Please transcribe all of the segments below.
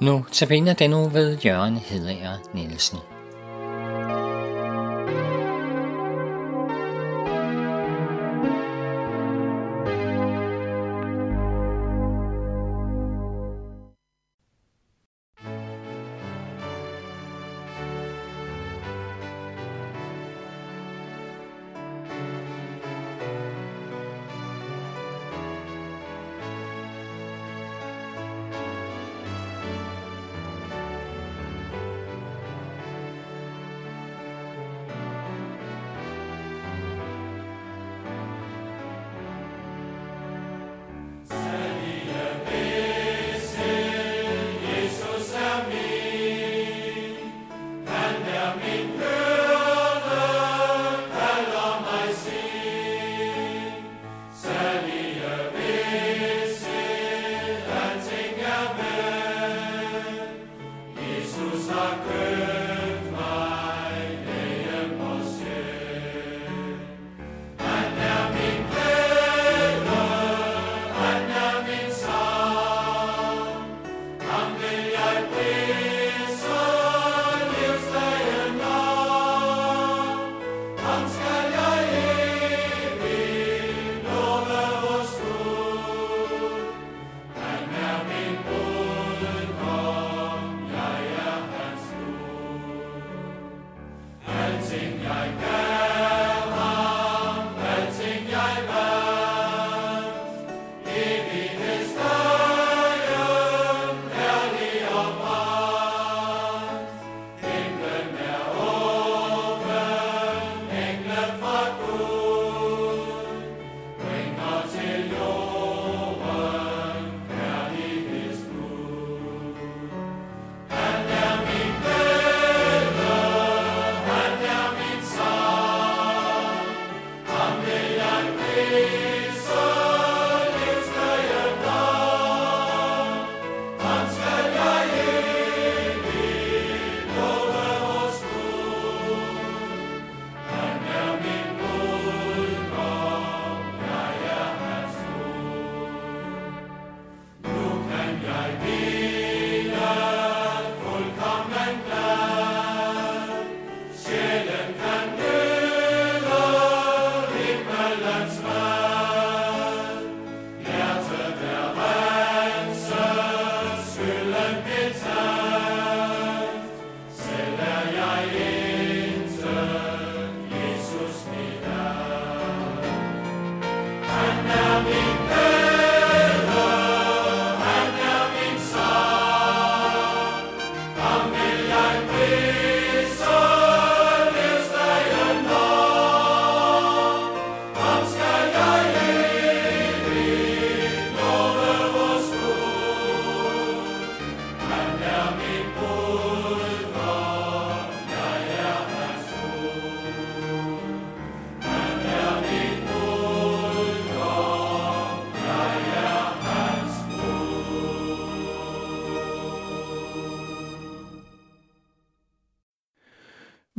Nu tabiner den nu ved Jørgen Hedager Nielsen.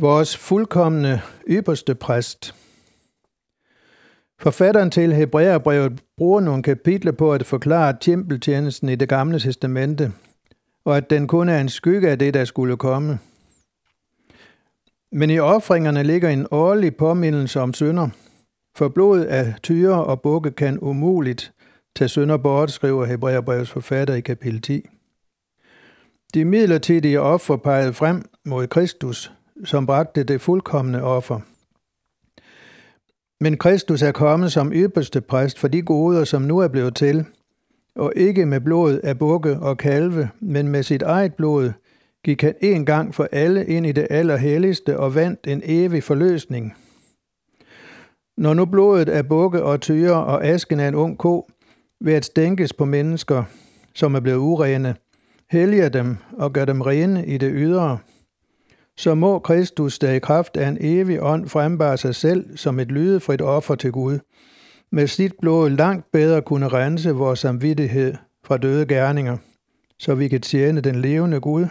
Vores fuldkommende ypperste præst. Forfatteren til Hebræerbrevet bruger nogle kapitler på at forklare tempeltjenesten i det gamle testamente, og at den kun er en skygge af det, der skulle komme. Men i offringerne ligger en årlig påmindelse om synder, for blod af tyre og bukke kan umuligt tage synder bort, skriver Hebræerbrevets forfatter i kapitel 10. De midlertidige offer pegede frem mod Kristus, som bragte det fuldkommende offer. Men Kristus er kommet som ypperste præst for de goder, som nu er blevet til, og ikke med blod af bukke og kalve, men med sit eget blod, gik han en gang for alle ind i det allerhelligste og vandt en evig forløsning. Når nu blodet af bukke og tyre og asken af en ung ko ved at stænkes på mennesker, som er blevet urene, helliger dem og gør dem rene i det ydre, så må Kristus, der i kraft af en evig ånd frembare sig selv som et lydefrit offer til Gud, med sit blod langt bedre kunne rense vores samvittighed fra døde gerninger, så vi kan tjene den levende Gud,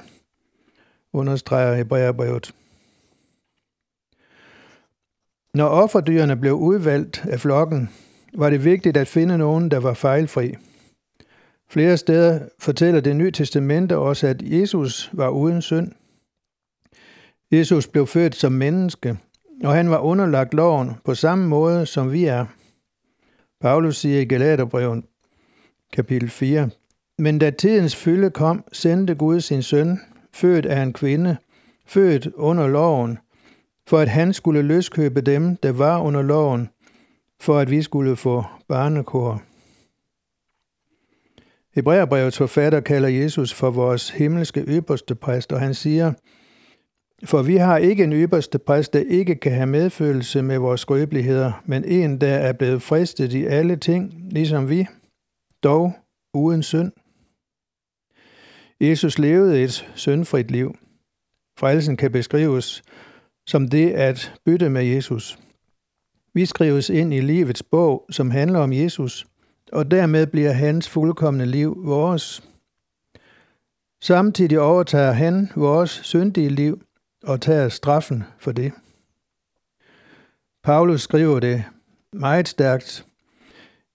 understreger Hebræerbrevet. Når offerdyrene blev udvalgt af flokken, var det vigtigt at finde nogen, der var fejlfri. Flere steder fortæller det nye testamente også, at Jesus var uden synd. Jesus blev født som menneske, og han var underlagt loven på samme måde, som vi er. Paulus siger i Galaterbrevet, kapitel 4, Men da tidens fylde kom, sendte Gud sin søn, født af en kvinde, født under loven, for at han skulle løskøbe dem, der var under loven, for at vi skulle få barnekår. Hebræerbrevets forfatter kalder Jesus for vores himmelske ypperste præst, og han siger, for vi har ikke en ypperste præst, der ikke kan have medfølelse med vores skrøbeligheder, men en, der er blevet fristet i alle ting, ligesom vi, dog uden synd. Jesus levede et syndfrit liv. Frelsen kan beskrives som det at bytte med Jesus. Vi skrives ind i livets bog, som handler om Jesus, og dermed bliver hans fuldkommende liv vores. Samtidig overtager han vores syndige liv og tager straffen for det. Paulus skriver det meget stærkt.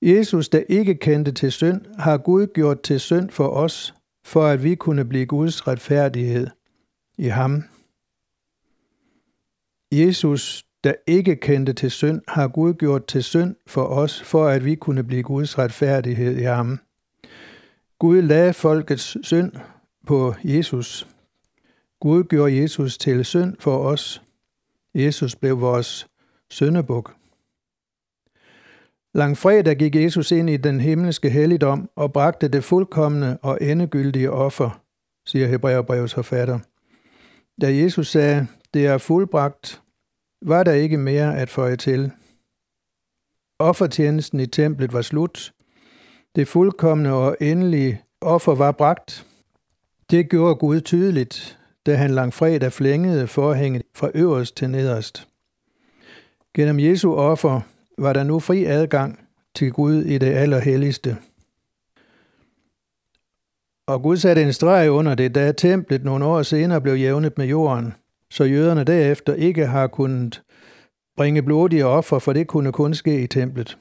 Jesus, der ikke kendte til synd, har Gud gjort til synd for os, for at vi kunne blive Guds retfærdighed i ham. Jesus, der ikke kendte til synd, har Gud gjort til synd for os, for at vi kunne blive Guds retfærdighed i ham. Gud lagde folkets synd på Jesus. Gud gjorde Jesus til synd for os. Jesus blev vores syndebuk. Langfredag gik Jesus ind i den himmelske helligdom og bragte det fuldkommende og endegyldige offer, siger Hebræerbrevets forfatter. Da Jesus sagde, det er fuldbragt, var der ikke mere at føje til. Offertjenesten i templet var slut. Det fuldkommende og endelige offer var bragt. Det gjorde Gud tydeligt, da han langfredag flængede forhænget fra øverst til nederst. Gennem Jesu offer var der nu fri adgang til Gud i det allerhelligste. Og Gud satte en streg under det, da templet nogle år senere blev jævnet med jorden, så jøderne derefter ikke har kunnet bringe blodige offer, for det kunne kun ske i templet.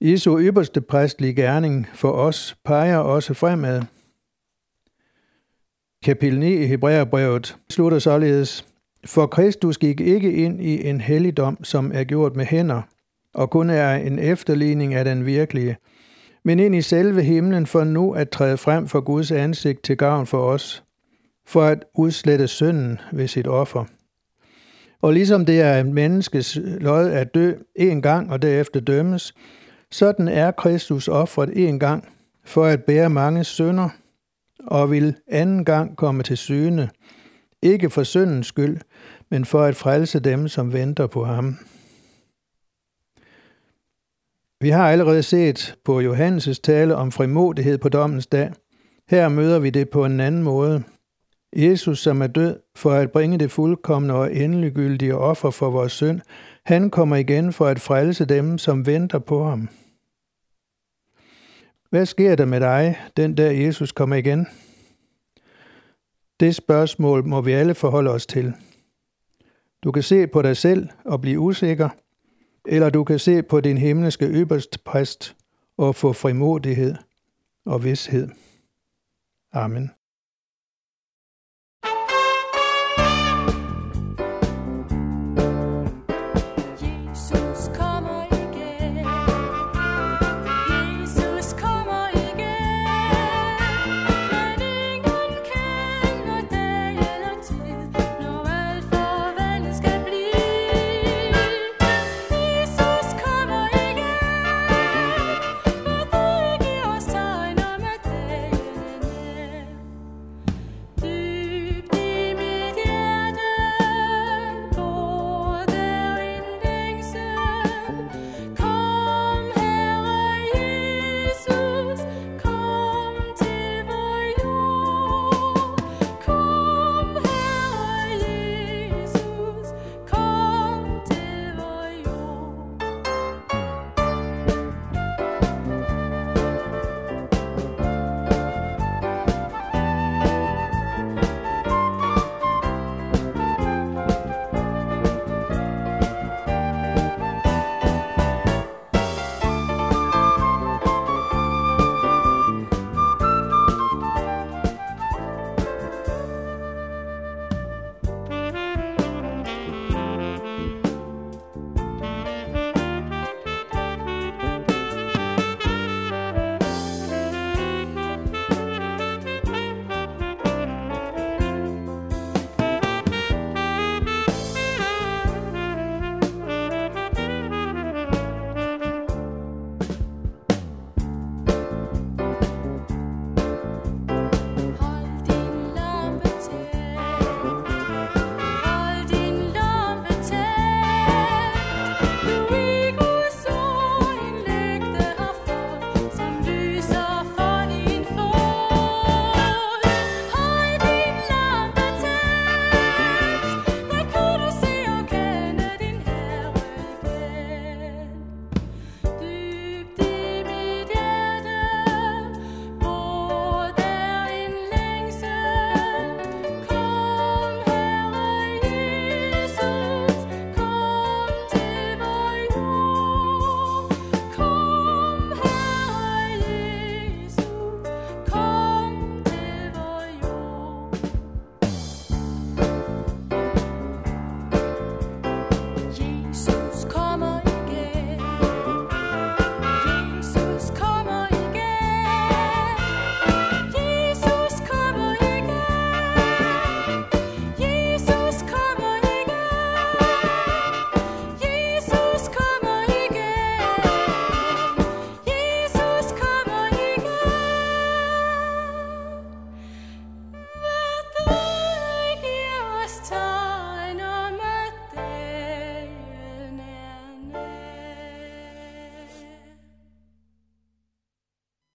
Jesu ypperste præstlige gerning for os peger også fremad. Kapitel 9 i Hebræerbrevet slutter således, For Kristus gik ikke ind i en helligdom, som er gjort med hænder, og kun er en efterligning af den virkelige, men ind i selve himlen for nu at træde frem for Guds ansigt til gavn for os, for at udslette synden ved sit offer. Og ligesom det er en menneskes lod at dø en gang og derefter dømmes, sådan er Kristus offret en gang for at bære mange synder, og vil anden gang komme til syne, ikke for syndens skyld, men for at frelse dem, som venter på ham. Vi har allerede set på Johannes' tale om frimodighed på dommens dag. Her møder vi det på en anden måde. Jesus, som er død for at bringe det fuldkommende og endeliggyldige offer for vores synd, han kommer igen for at frelse dem, som venter på ham. Hvad sker der med dig, den dag Jesus kommer igen? Det spørgsmål må vi alle forholde os til. Du kan se på dig selv og blive usikker, eller du kan se på din himmelske øverste præst og få frimodighed og vidshed. Amen.